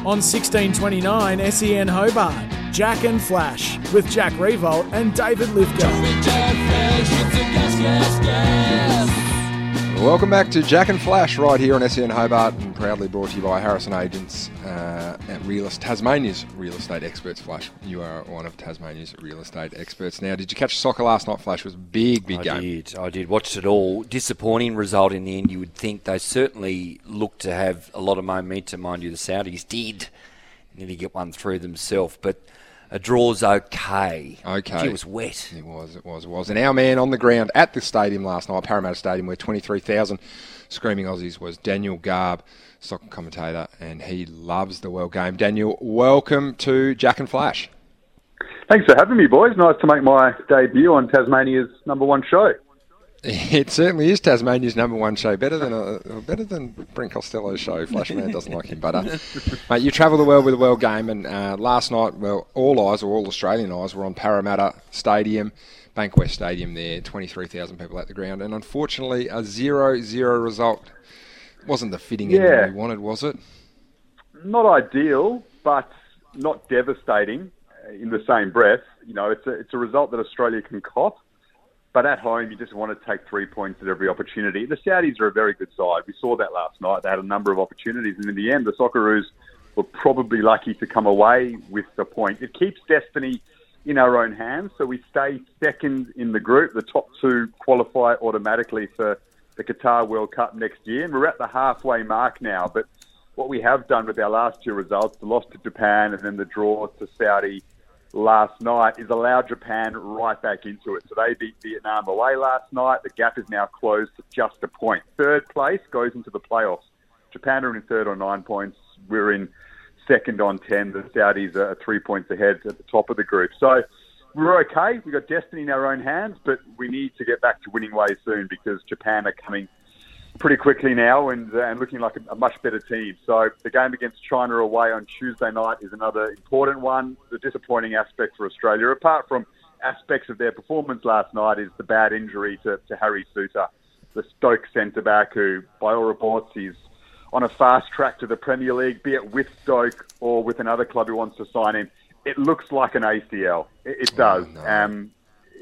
On 1629 SEN Hobart, Jack and Flash with Jack Revolt and David Lithgow. Welcome back to Jack and Flash right here on SEN Hobart and proudly brought to you by Harrison Agents uh, at Real Tasmania's real estate experts. Flash, you are one of Tasmania's real estate experts. Now, did you catch soccer last night? Flash it was a big, big I game. I did. I did. Watched it all. Disappointing result in the end. You would think they certainly looked to have a lot of momentum. Mind you, the Saudis did nearly get one through themselves, but a draw's okay. Okay. Gee, it was wet. It was, it was, it was. And our man on the ground at the stadium last night, Parramatta Stadium, where 23,000 screaming Aussies was Daniel Garb, soccer commentator, and he loves the world game. Daniel, welcome to Jack and Flash. Thanks for having me, boys. Nice to make my debut on Tasmania's number one show. It certainly is Tasmania's number one show. Better than uh, better than Brent Costello's show. Flashman doesn't like him, but uh, mate, you travel the world with the world game. And uh, last night, well, all eyes or all Australian eyes were on Parramatta Stadium, Bankwest Stadium. There, twenty three thousand people at the ground, and unfortunately, a 0-0 result wasn't the fitting Yeah. ending we wanted, was it? Not ideal, but not devastating uh, in the same breath. You know, it's a, it's a result that Australia can cop. But at home, you just want to take three points at every opportunity. The Saudis are a very good side. We saw that last night. They had a number of opportunities, and in the end, the Socceroos were probably lucky to come away with the point. It keeps destiny in our own hands, so we stay second in the group. The top two qualify automatically for the Qatar World Cup next year, and we're at the halfway mark now. But what we have done with our last two results, the loss to Japan and then the draw to Saudi last night, is allow Japan right back into it. So they beat Vietnam away last night. The gap is now closed to just a point. Third place goes into the playoffs. Japan are in third on nine points. We're in second on ten. The Saudis are three points ahead at the top of the group. So we're okay. We've got destiny in our own hands, but we need to get back to winning ways soon because Japan are coming pretty quickly now and, uh, and looking like a, a much better team. So the game against China away on Tuesday night is another important one. The disappointing aspect for Australia, apart from aspects of their performance last night, is the bad injury to, to Harry Souttar, the Stoke centre back, who, by all reports, is on a fast track to the Premier League, be it with Stoke or with another club who wants to sign him. It looks like an ACL. It, it does. um,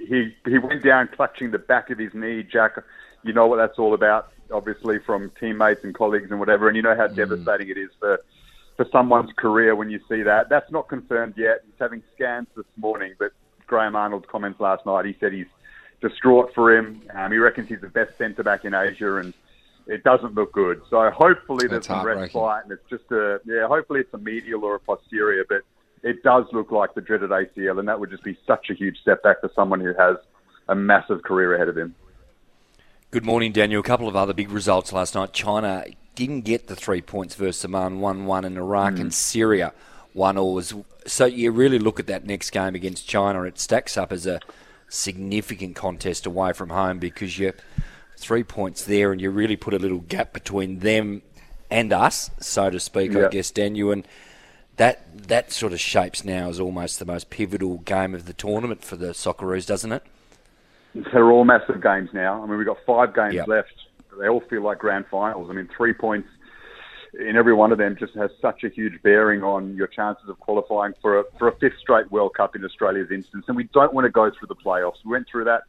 he he went down clutching the back of his knee, Jack. You know what that's all about, obviously from teammates and colleagues and whatever, and you know how devastating it is for for someone's career when you see that. That's not confirmed yet. He's having scans this morning, but Graham Arnold's comments last night, he said he's distraught for him. Um, he reckons he's the best centre back in Asia, and it doesn't look good. So hopefully there's That's some respite, and it's just a yeah. Hopefully it's a medial or a posterior, but it does look like the dreaded ACL, and that would just be such a huge step back for someone who has a massive career ahead of him. Good morning, Daniel. A couple of other big results last night. China didn't get the three points versus Oman, 1 1, and Iraq and mm. Syria 1 all. So you really look at that next game against China, it stacks up as a significant contest away from home because you're three points there and you really put a little gap between them and us, so to speak, I guess, Daniel. And that, that sort of shapes now as almost the most pivotal game of the tournament for the Socceroos, doesn't it? They're all massive games now. I mean, we've got five games Yep. left. They all feel like grand finals. I mean, three points in every one of them just has such a huge bearing on your chances of qualifying for a, for a fifth straight World Cup in Australia's instance. And we don't want to go through the playoffs. We went through that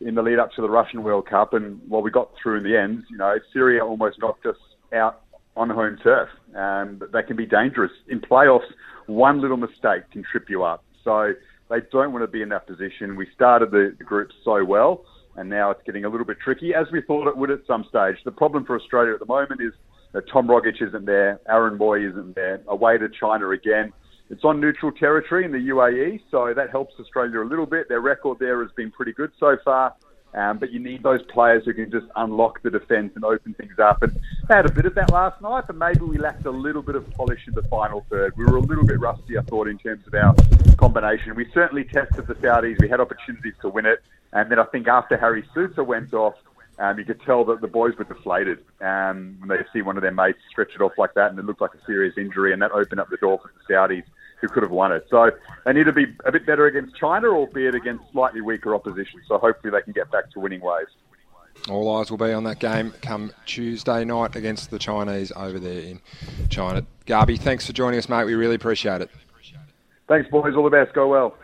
in the lead up to the Russian World Cup, and while we got through in the end, you know, Syria almost knocked us out on home turf. Um, they can be dangerous in playoffs. One little mistake can trip you up. So They don't want to be in that position. We started the, group so well, and now it's getting a little bit tricky, as we thought it would at some stage. The problem for Australia at the moment is that Tom Rogic isn't there, Aaron Mooy isn't there, away to China again. It's on neutral territory in the UAE, so that helps Australia a little bit. Their record there has been pretty good so far. Um, but you need those players who can just unlock the defence and open things up. And they had a bit of that last night, but maybe we lacked a little bit of polish in the final third. We were a little bit rusty, I thought, in terms of our combination. We certainly tested the Saudis. We had opportunities to win it. And then I think after Harry Souttar went off, um, you could tell that the boys were deflated um, when they see one of their mates stretch it off like that, and it looked like a serious injury, and that opened up the door for the Saudis who could have won it. So they need to be a bit better against China, albeit against slightly weaker opposition. So hopefully they can get back to winning ways. All eyes will be on that game come Tuesday night against the Chinese over there in China. Garby, thanks for joining us, mate. We really appreciate it. Thanks, boys. All the best. Go well.